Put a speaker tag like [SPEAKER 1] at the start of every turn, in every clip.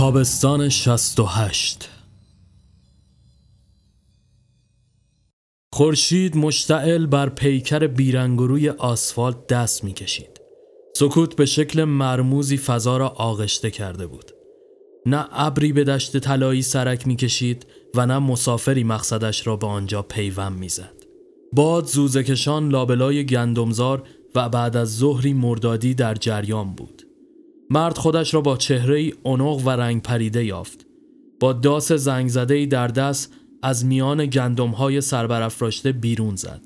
[SPEAKER 1] تابستان 68 خورشید مشتعل بر پیکر بیرنگ آسفالت دست می‌کشید. سکوت به شکل مرموزی فضا را آغشته کرده بود. نه ابری به دشت طلایی سرک می‌کشید و نه مسافری مقصدش را به آنجا پیوند می‌زد. باد زوزکشان لابلای گندمزار و بعد از ظهری مردادی در جریان بود. مرد خودش را با چهره ای و رنگ پریده یافت. با داس زنگ زده در دست از میان گندم های سربرافراشته بیرون زد.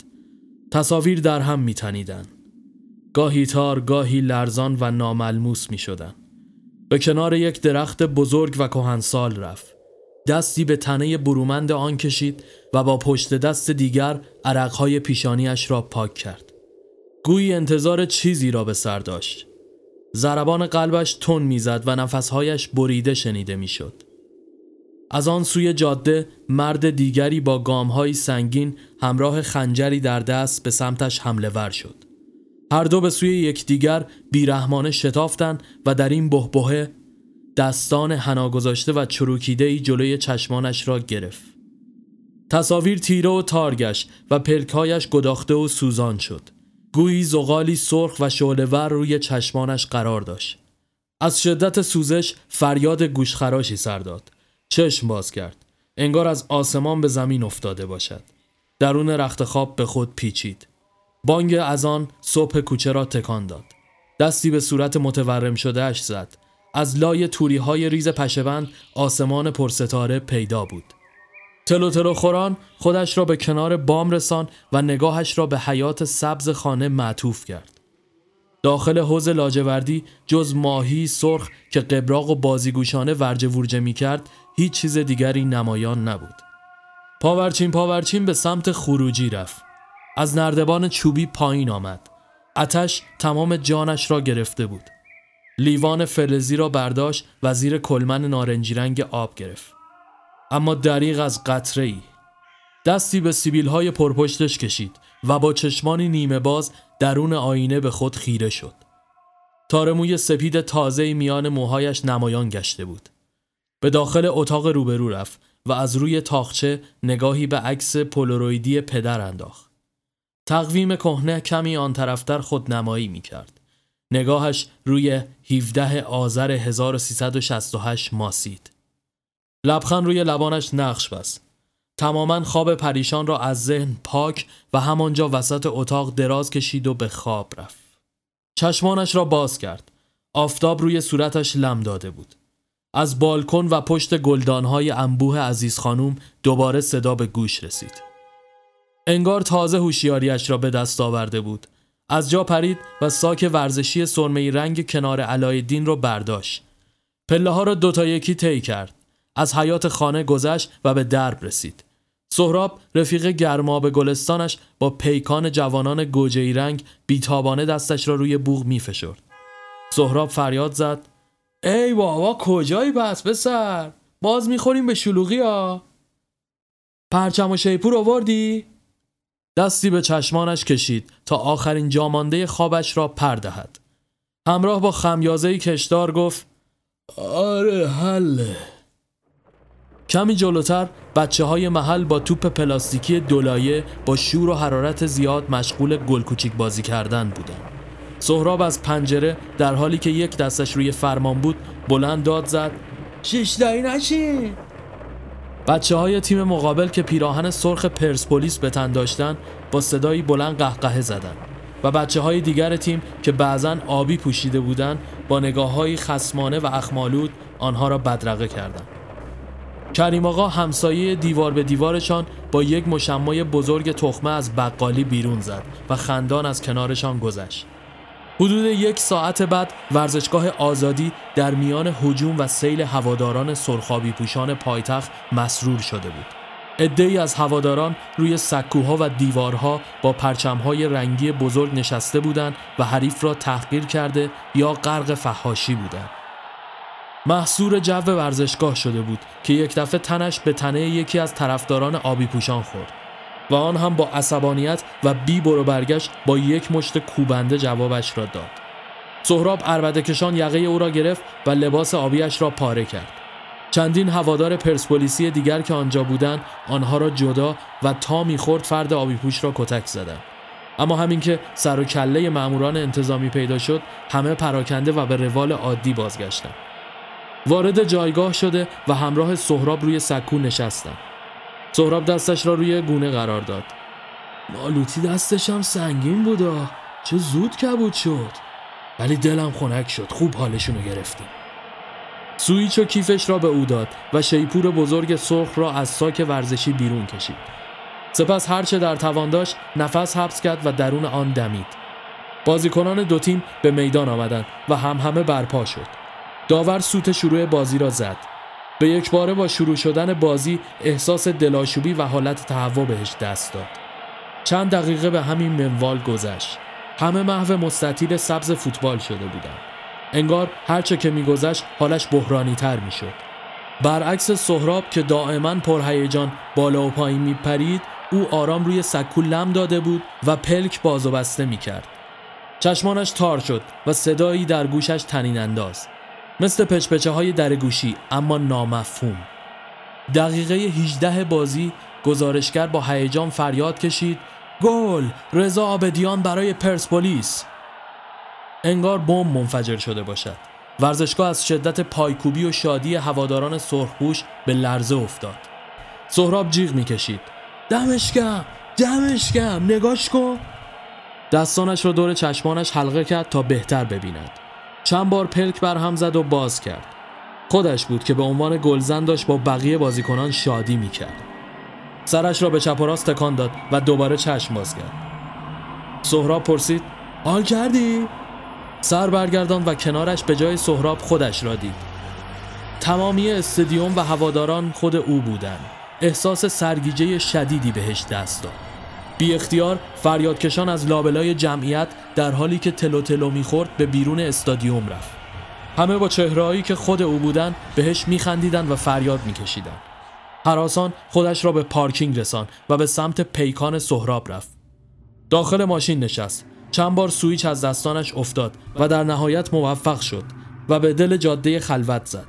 [SPEAKER 1] تصاویر در هم میتنیدند. گاهی تار، گاهی لرزان و ناملموس می شدن. به کنار یک درخت بزرگ و کهنسال رفت. دستی به تنه برومند آن کشید و با پشت دست دیگر عرقهای پیشانیش را پاک کرد. گویی انتظار چیزی را به سر داشت. ضربان قلبش تون می‌زد و نفسهایش بریده شنیده می‌شد. از آن سوی جاده مرد دیگری با گامهایی سنگین همراه خنجری در دست به سمتش حمله ور شد. هر دو به سوی یکدیگر بیرحمانه شتافتند و در این بهبهه دستان حنا گذاشته و چروکیده ای جلوی چشمانش را گرفت. تصاویر تیره و تارگش و پلکایش گداخته و سوزان شد. گویی زغالی سرخ و شعلهور روی چشمانش قرار داشت. از شدت سوزش فریاد گوشخراشی سر داد. چشم باز کرد. انگار از آسمان به زمین افتاده باشد. درون رخت خواب به خود پیچید. بانگ از آن صبح کوچه را تکان داد. دستی به صورت متورم شده اش زد. از لای توری های ریز پشبند آسمان پرستاره پیدا بود. تلو تلو خوران خودش را به کنار بام رسان و نگاهش را به حیات سبز خانه معطوف کرد. داخل حوز لاجوردی جز ماهی سرخ که قبراق و بازیگوشانه ورجه ورجه می کرد هیچ چیز دیگری نمایان نبود. پاورچین پاورچین به سمت خروجی رفت. از نردبان چوبی پایین آمد. اتش تمام جانش را گرفته بود. لیوان فلزی را برداشت و زیر کلمن نارنجی رنگ آب گرفت. اما دریغ از قطره ای. دستی به سیبیل های پرپشتش کشید و با چشمانی نیمه باز درون آینه به خود خیره شد. تارموی سپید تازه میان موهایش نمایان گشته بود. به داخل اتاق روبرو رفت و از روی تاخچه نگاهی به عکس پولورویدی پدر انداخت. تقویم کهنه کمی آن طرفتر خود نمایی می کرد. نگاهش روی 17 آذر 1368 ماسید. لبخند روی لبانش نقش بست. تماما خواب پریشان را از ذهن پاک و همانجا وسط اتاق دراز کشید و به خواب رفت. چشمانش را باز کرد. آفتاب روی صورتش لم داده بود. از بالکن و پشت گلدانهای انبوه عزیز خانوم دوباره صدا به گوش رسید. انگار تازه هوشیاریش را به دست آورده بود. از جا پرید و ساک ورزشی سرمه رنگ کنار علای دین را برداشت. پله ها را دوتا یکی طی کرد. از حیات خانه گذشت و به درب رسید. سهراب رفیق گرما گلستانش با پیکان جوانان گوجهی رنگ بیتابانه دستش را روی بوغ می فشرد. سهراب فریاد زد ای بابا کجایی بس بسر باز می‌خوریم به شلوغی ها پرچم و شیپور آوردی؟ دستی به چشمانش کشید تا آخرین جامانده خوابش را پردهد همراه با خمیازه کشدار گفت آره حله کمی جلوتر بچه های محل با توپ پلاستیکی دولایه با شور و حرارت زیاد مشغول گل کوچیک بازی کردن بودند. سهراب از پنجره در حالی که یک دستش روی فرمان بود بلند داد زد شش نشین بچه های تیم مقابل که پیراهن سرخ پرسپولیس به تن داشتن با صدایی بلند قهقهه زدند و بچه های دیگر تیم که بعضا آبی پوشیده بودند با نگاه های خسمانه و اخمالود آنها را بدرقه کردند. کریم آقا همسایه دیوار به دیوارشان با یک مشمای بزرگ تخمه از بقالی بیرون زد و خندان از کنارشان گذشت. حدود یک ساعت بعد ورزشگاه آزادی در میان هجوم و سیل هواداران سرخابی پوشان پایتخت مسرور شده بود. ای از هواداران روی سکوها و دیوارها با پرچمهای رنگی بزرگ نشسته بودند و حریف را تحقیر کرده یا غرق فحاشی بودند. محصور جو ورزشگاه شده بود که یک دفعه تنش به تنه یکی از طرفداران آبی پوشان خورد. و آن هم با عصبانیت و بی برو برگشت با یک مشت کوبنده جوابش را داد. سهراب اربده کشان یقه او را گرفت و لباس آبیش را پاره کرد. چندین هوادار پرسپولیسی دیگر که آنجا بودند آنها را جدا و تا می‌خورد فرد آبی پوش را کتک زدند اما همین که سر و کله ماموران انتظامی پیدا شد همه پراکنده و به روال عادی بازگشتند وارد جایگاه شده و همراه سهراب روی سکو نشستند سهراب دستش را روی گونه قرار داد. مالوتی دستش هم سنگین بودا. چه زود کبود شد. ولی دلم خنک شد. خوب حالشونو گرفتیم. سویچ و کیفش را به او داد و شیپور بزرگ سرخ را از ساک ورزشی بیرون کشید. سپس هرچه در توان داشت نفس حبس کرد و درون آن دمید. بازیکنان دو تیم به میدان آمدند و هم همه برپا شد. داور سوت شروع بازی را زد. به یک باره با شروع شدن بازی احساس دلاشوبی و حالت تهوع بهش دست داد. چند دقیقه به همین منوال گذشت. همه محو مستطیل سبز فوتبال شده بودند. انگار هرچه که میگذشت حالش بحرانی تر می‌شد. برعکس سهراب که دائما پرهیجان بالا و پایین میپرید او آرام روی سکو لم داده بود و پلک باز و بسته می‌کرد. چشمانش تار شد و صدایی در گوشش تنین انداز مثل پچپچه های در گوشی اما نامفهوم. دقیقه 18 بازی گزارشگر با هیجان فریاد کشید گل! رضا آبدیان برای پرسپولیس. انگار بمب منفجر شده باشد. ورزشگاه از شدت پایکوبی و شادی هواداران سرخپوش به لرزه افتاد. سهراب جیغ می‌کشید. دمشکم دمشکم نگاش کن. دستانش را دور چشمانش حلقه کرد تا بهتر ببیند. چند بار پلک بر هم زد و باز کرد. خودش بود که به عنوان گلزن داشت با بقیه بازیکنان شادی می‌کرد. سرش را به چپ و راست تکان داد و دوباره چشم باز کرد. سهراب پرسید حال کردی؟ سر برگردان و کنارش به جای سهراب خودش را دید. تمامی استادیوم و هواداران خود او بودند. احساس سرگیجه شدیدی بهش دست داد. بی اختیار فریادکشان از لابلای جمعیت در حالی که تلو تلو می‌خورد به بیرون استادیوم رفت. همه با چهرهایی که خود او بودن بهش میخندیدن و فریاد میکشیدن. حراسان خودش را به پارکینگ رسان و به سمت پیکان سهراب رفت. داخل ماشین نشست. چند بار سویچ از دستانش افتاد و در نهایت موفق شد و به دل جاده خلوت زد.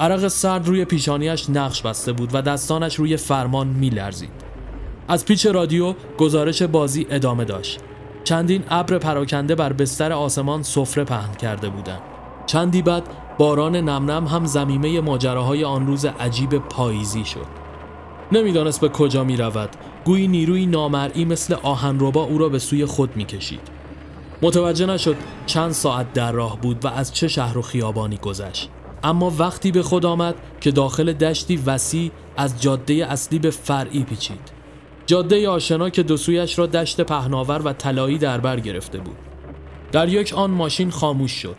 [SPEAKER 1] عرق سرد روی پیشانیش نقش بسته بود و دستانش روی فرمان میلرزید. از پیچ رادیو گزارش بازی ادامه داشت. چندین ابر پراکنده بر بستر آسمان سفره پهن کرده بودند. چندی بعد باران نمنم هم زمیمه ماجراهای آن روز عجیب پاییزی شد. نمی‌دانست به کجا می رود گویی نیروی نامرئی مثل آهنربا او را به سوی خود می کشید متوجه نشد چند ساعت در راه بود و از چه شهر و خیابانی گذشت. اما وقتی به خود آمد که داخل دشتی وسیع از جاده اصلی به فرعی پیچید. جاده آشنا که دو سویش را دشت پهناور و طلایی در بر گرفته بود. در یک آن ماشین خاموش شد.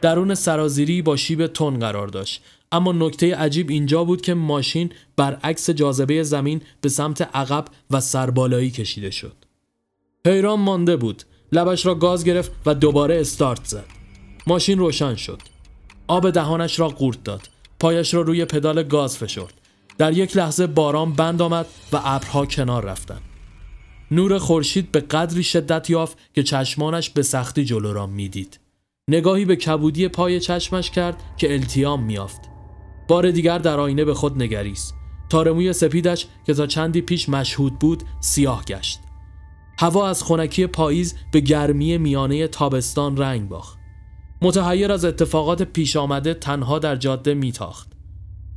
[SPEAKER 1] درون سرازیری با شیب تن قرار داشت. اما نکته عجیب اینجا بود که ماشین برعکس جاذبه زمین به سمت عقب و سربالایی کشیده شد. حیران مانده بود. لبش را گاز گرفت و دوباره استارت زد. ماشین روشن شد. آب دهانش را قورت داد. پایش را روی پدال گاز فشرد. در یک لحظه باران بند آمد و ابرها کنار رفتند. نور خورشید به قدری شدت یافت که چشمانش به سختی جلو را می‌دید. نگاهی به کبودی پای چشمش کرد که التیام میافت. بار دیگر در آینه به خود نگریست. تارموی سپیدش که تا چندی پیش مشهود بود سیاه گشت. هوا از خنکی پاییز به گرمی میانه تابستان رنگ باخت. متحیر از اتفاقات پیش آمده تنها در جاده میتاخت.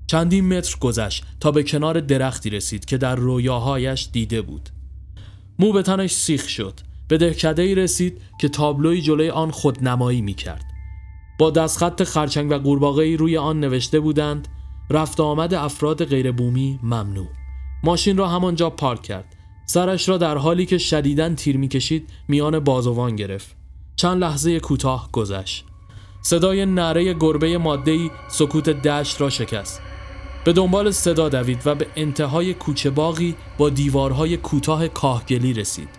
[SPEAKER 1] چندین متر گذشت تا به کنار درختی رسید که در رویاهایش دیده بود. مو به تنش سیخ شد. به دهکده ای رسید که تابلوی جلوی آن خودنمایی می کرد با دستخط خرچنگ و قورباغه روی آن نوشته بودند رفت آمد افراد غیربومی ممنوع. ماشین را همانجا پارک کرد. سرش را در حالی که شدیداً تیر می‌کشید میان بازوان گرفت. چند لحظه کوتاه گذشت. صدای نره گربه ماده‌ای سکوت دشت را شکست. به دنبال صدا دوید و به انتهای کوچه باقی با دیوارهای کوتاه کاهگلی رسید.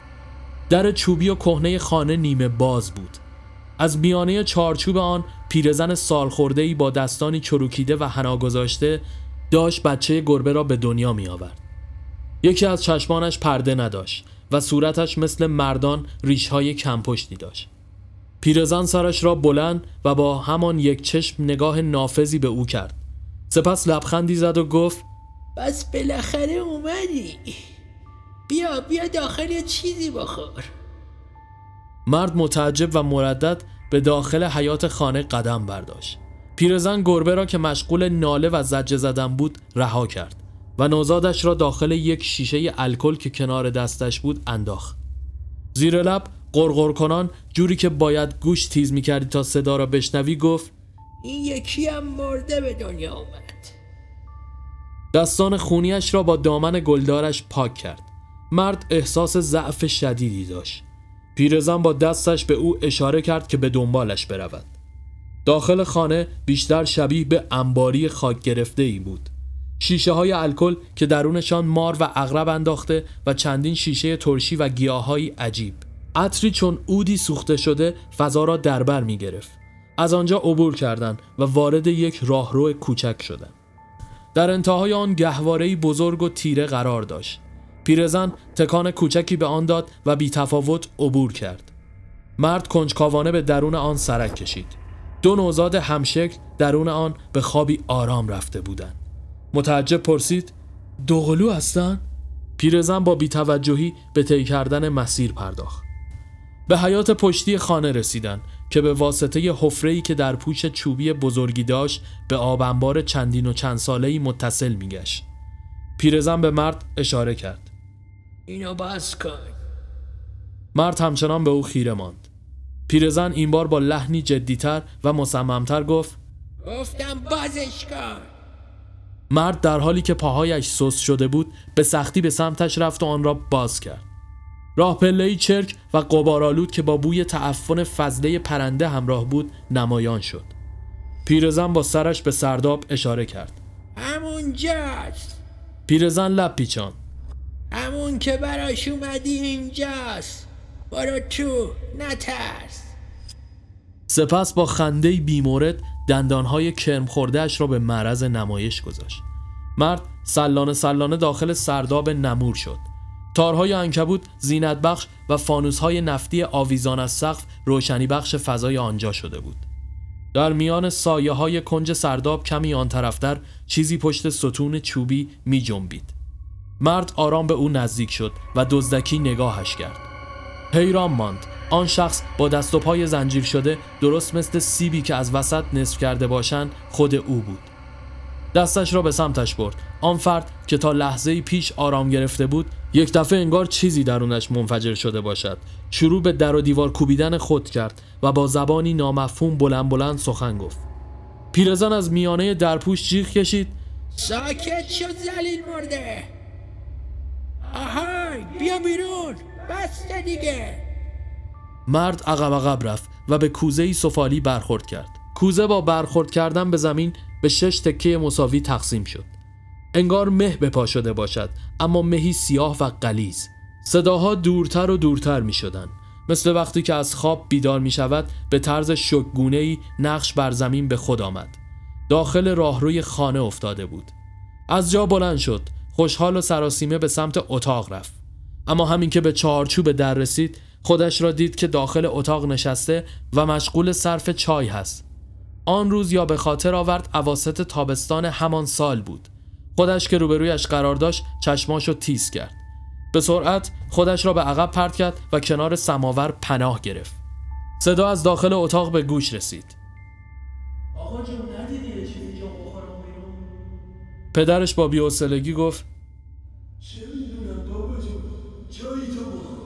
[SPEAKER 1] در چوبی و کهنه خانه نیمه باز بود. از میانه چارچوب آن پیرزن ای با دستانی چروکیده و حنا گذاشته داشت بچه گربه را به دنیا می آورد. یکی از چشمانش پرده نداشت و صورتش مثل مردان ریشهای کمپشتی داشت. پیرزن سرش را بلند و با همان یک چشم نگاه نافذی به او کرد. سپس لبخندی زد و گفت
[SPEAKER 2] بس بالاخره اومدی. بیا بیا داخل یه چیزی بخور.
[SPEAKER 1] مرد متعجب و مردد به داخل حیات خانه قدم برداشت. پیرزن گربه را که مشغول ناله و زجه زدن بود رها کرد و نوزادش را داخل یک شیشه الکل که کنار دستش بود انداخت. زیر لب قرقر کنان جوری که باید گوش تیز می‌کردی تا صدا را بشنوی گفت
[SPEAKER 2] این یکی هم مرده به دنیا اومد.
[SPEAKER 1] دستان خونیش را با دامن گلدارش پاک کرد. مرد احساس ضعف شدیدی داشت. پیرزن با دستش به او اشاره کرد که به دنبالش برود. داخل خانه بیشتر شبیه به انباری خاک گرفته ای بود. شیشه های الکل که درونشان مار و اغرب انداخته و چندین شیشه ترشی و گیاهایی عجیب. عطری چون اودی سوخته شده فضا را دربر می گرفت از آنجا عبور کردند و وارد یک راهرو کوچک شدند. در انتهای آن گهواره‌ای بزرگ و تیره قرار داشت. پیرزن تکان کوچکی به آن داد و بی تفاوت عبور کرد. مرد کنجکاوانه به درون آن سرک کشید. دو نوزاد همشکل درون آن به خوابی آرام رفته بودند. متعجب پرسید دوقلو هستن؟ پیرزن با بیتوجهی به طی کردن مسیر پرداخت. به حیات پشتی خانه رسیدن که به واسطه حفره‌ای که در پوش چوبی بزرگی داشت به آب انبار چندین و چند ساله‌ای متصل میگشت. پیرزن به مرد اشاره کرد.
[SPEAKER 2] اینو باز کن
[SPEAKER 1] مرد همچنان به او خیره ماند. پیرزن این بار با لحنی جدیتر و مصممتر گفت
[SPEAKER 2] گفتم بازش کن
[SPEAKER 1] مرد در حالی که پاهایش سست شده بود به سختی به سمتش رفت و آن را باز کرد. راه پله‌ای چرک و قبارالود که با بوی تعفن فضله پرنده همراه بود نمایان شد. پیرزن با سرش به سرداب اشاره کرد.
[SPEAKER 2] همونجاست
[SPEAKER 1] پیرزن لب پیچان.
[SPEAKER 2] همون که براش اومدی اینجاست برو تو نترس
[SPEAKER 1] سپس با خنده بیمورد دندانهای کرم خوردهش را به معرض نمایش گذاشت. مرد سلانه سلانه داخل سرداب نمور شد. تارهای انکبوت زینت بخش و فانوسهای نفتی آویزان از سقف روشنی بخش فضای آنجا شده بود. در میان سایه های کنج سرداب کمی آن طرفتر چیزی پشت ستون چوبی می جنبید. مرد آرام به او نزدیک شد و دزدکی نگاهش کرد. حیران ماند آن شخص با دست و پای زنجیر شده درست مثل سیبی که از وسط نصف کرده باشند خود او بود. دستش را به سمتش برد. آن فرد که تا لحظه پیش آرام گرفته بود یک دفعه انگار چیزی درونش منفجر شده باشد. شروع به در و دیوار کوبیدن خود کرد و با زبانی نامفهوم بلند بلند سخن گفت. پیرزن از میانه درپوش جیغ کشید.
[SPEAKER 2] ساکت شد زلیل مرده. آهای بیا بیرون. بسته دیگه.
[SPEAKER 1] مرد عقب عقب رفت و به کوزه سفالی برخورد کرد. کوزه با برخورد کردن به زمین به شش تکه مساوی تقسیم شد. انگار مه به پا شده باشد اما مهی سیاه و قلیز صداها دورتر و دورتر می شدن. مثل وقتی که از خواب بیدار می شود به طرز شکگونه نقش بر زمین به خود آمد. داخل راهروی خانه افتاده بود. از جا بلند شد. خوشحال و سراسیمه به سمت اتاق رفت. اما همین که به چارچوب در رسید خودش را دید که داخل اتاق نشسته و مشغول صرف چای هست. آن روز یا به خاطر آورد اواسط تابستان همان سال بود. خودش که روبرویش قرار داشت چشماشو تیز کرد. به سرعت خودش را به عقب پرت کرد و کنار سماور پناه گرفت. صدا از داخل اتاق به گوش رسید.
[SPEAKER 3] آقا جون ندیدی
[SPEAKER 1] پدرش با بی‌حوصلگی گفت
[SPEAKER 3] چه می‌دونم بابا جون جایی تو بخور.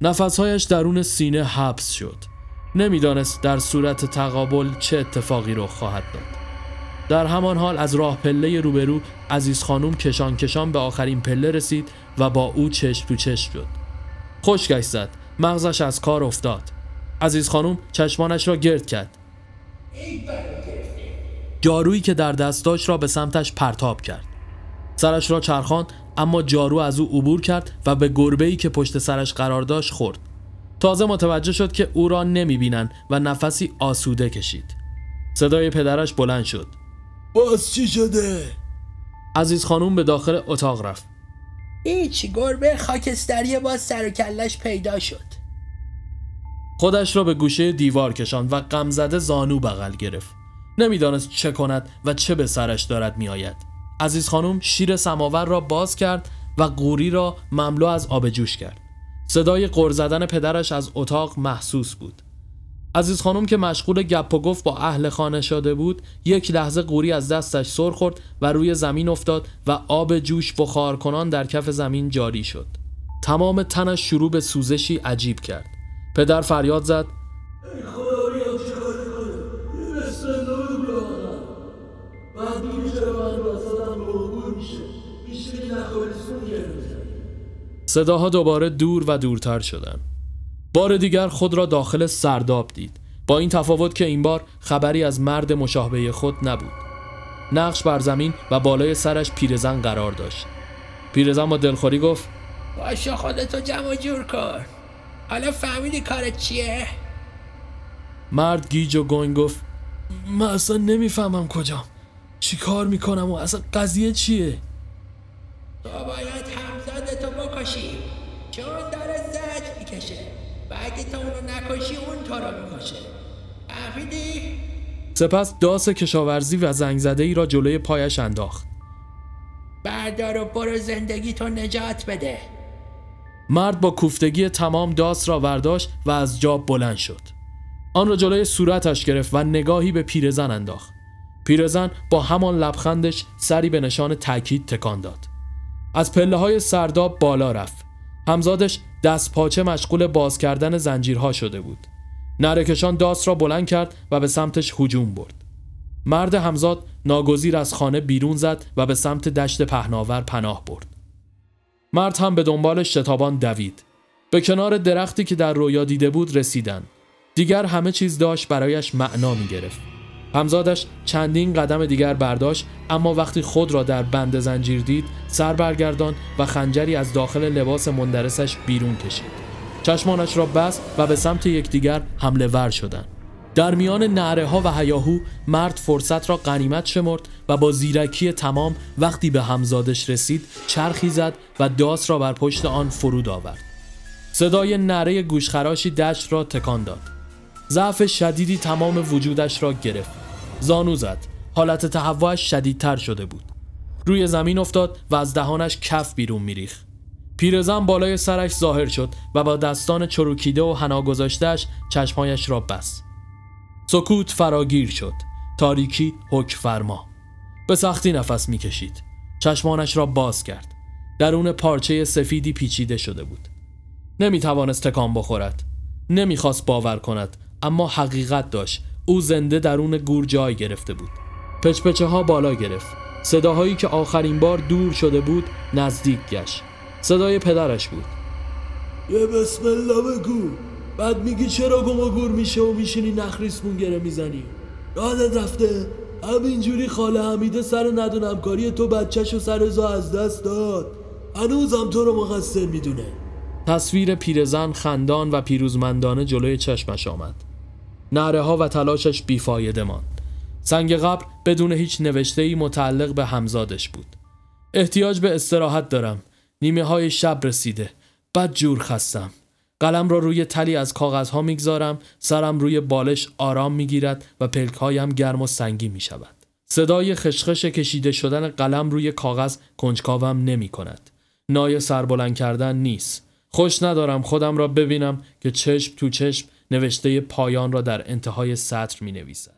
[SPEAKER 1] نفسهایش درون سینه حبس شد. نمی‌دانست در صورت تقابل چه اتفاقی رخ خواهد داد. در همان حال از راه پله روبرو عزیز خانوم کشان کشان به آخرین پله رسید و با او چشم تو چشم شد. خشکش زد. مغزش از کار افتاد. عزیز خانوم چشمانش را گرد کرد. جارویی که در دست داشت را به سمتش پرتاب کرد. سرش را چرخاند اما جارو از او عبور کرد و به گربه‌ای که پشت سرش قرار داشت خورد. تازه متوجه شد که او را نمی‌بینن و نفسی آسوده کشید. صدای پدرش بلند شد.
[SPEAKER 3] باز چی شده؟
[SPEAKER 1] عزیز خانوم به داخل اتاق رفت.
[SPEAKER 2] هیچ گربه خاکستری باز سر و کلش پیدا شد.
[SPEAKER 1] خودش را به گوشه دیوار کشاند و غمزده زانو بغل گرفت. نمی‌دانست چه کند و چه به سرش دارد میآید. عزیز خانم شیر سماور را باز کرد و قوری را مملو از آب جوش کرد. صدای قر زدن پدرش از اتاق محسوس بود. عزیز خانم که مشغول گپ و گفت با اهل خانه شده بود یک لحظه قوری از دستش سر خورد و روی زمین افتاد و آب جوش بخار کنان در کف زمین جاری شد. تمام تنش شروع به سوزشی عجیب کرد. پدر فریاد زد. صداها دوباره دور و دورتر شدند. بار دیگر خود را داخل سرداب دید. با این تفاوت که این بار خبری از مرد مشابه خود نبود. نقش بر زمین و بالای سرش پیرزن قرار داشت. پیرزن با دلخوری گفت
[SPEAKER 2] باشا خودتو جمع جور کن. حالا فهمیدی کارت چیه؟
[SPEAKER 1] مرد گیج و گنگ گفت من اصلا نمی‌فهمم کجام. چی کار می‌کنم و اصلا قضیه چیه؟
[SPEAKER 2] تو باید بکشی. چون داره زج می‌کشه. و اگه تو اونو نکشی اون تو رو می‌کشه. فهمیدی؟
[SPEAKER 1] سپس داس کشاورزی و زنگ زده ای را جلوی پایش انداخت.
[SPEAKER 2] بردار و برو زندگی تو نجات بده.
[SPEAKER 1] مرد با کوفتگی تمام داس را ورداشت و از جا بلند شد. آن را جلوی صورتش گرفت و نگاهی به پیرزن انداخت. پیرزن با همان لبخندش سری به نشان تاکید تکان داد. از پله های سرداب بالا رفت. همزادش دست پاچه مشغول باز کردن زنجیرها شده بود. نرکشان داس را بلند کرد و به سمتش هجوم برد. مرد همزاد ناگزیر از خانه بیرون زد و به سمت دشت پهناور پناه برد. مرد هم به دنبال شتابان دوید. به کنار درختی که در رویا دیده بود رسیدن دیگر همه چیز داشت برایش معنا می گرفت همزادش چندین قدم دیگر برداشت اما وقتی خود را در بند زنجیر دید سر برگردان و خنجری از داخل لباس مندرسش بیرون کشید. چشمانش را بست و به سمت یکدیگر حمله ور شدند. در میان نعره ها و هیاهو مرد فرصت را غنیمت شمرد و با زیرکی تمام وقتی به همزادش رسید چرخی زد و داس را بر پشت آن فرود آورد. صدای نره گوشخراشی دشت را تکان داد. ضعف شدیدی تمام وجودش را گرفت. زانو زد. حالت تهوعش شدیدتر شده بود. روی زمین افتاد و از دهانش کف بیرون میریخت. پیرزن بالای سرش ظاهر شد و با دستان چروکیده و حنا گذاشتهش چشمهایش را بست. سکوت فراگیر شد. تاریکی حک فرما به سختی نفس می‌کشید. چشمانش را باز کرد. درون پارچه سفیدی پیچیده شده بود. نمی توانست تکان بخورد. نمی‌خواست باور کند. اما حقیقت داشت. او زنده درون گور جای گرفته بود. پچپچه ها بالا گرفت. صداهایی که آخرین بار دور شده بود نزدیک گشت. صدای پدرش بود.
[SPEAKER 3] یه بسم الله بگو. بعد میگی چرا گم و گور میشه و میشینی نخریسمون گره می‌زنی؟ یادت رفته؟ همینجوری خاله حمیده سر ندونم کاری تو بچهش و سر از دست داد. هنوزم تو رو مقصر می‌دونه.
[SPEAKER 1] تصویر پیرزن خندان و پیروزمندانه جلوی چشمش آمد. نعره ها و تلاشش بیفایده ماند. سنگ قبر بدون هیچ نوشته ای متعلق به همزادش بود. احتیاج به استراحت دارم. نیمه های شب رسیده. بد جور خستم. قلم را روی تلی از کاغذها می‌گذارم. سرم روی بالش آرام می‌گیرد و پلکهایم گرم و سنگی می شود صدای خشخش کشیده شدن قلم روی کاغذ کنجکاوم نمی کند نای سربلند کردن نیست. خوش ندارم خودم را ببینم که چشم تو چشم نوشته پایان را در انتهای سطر می نویسد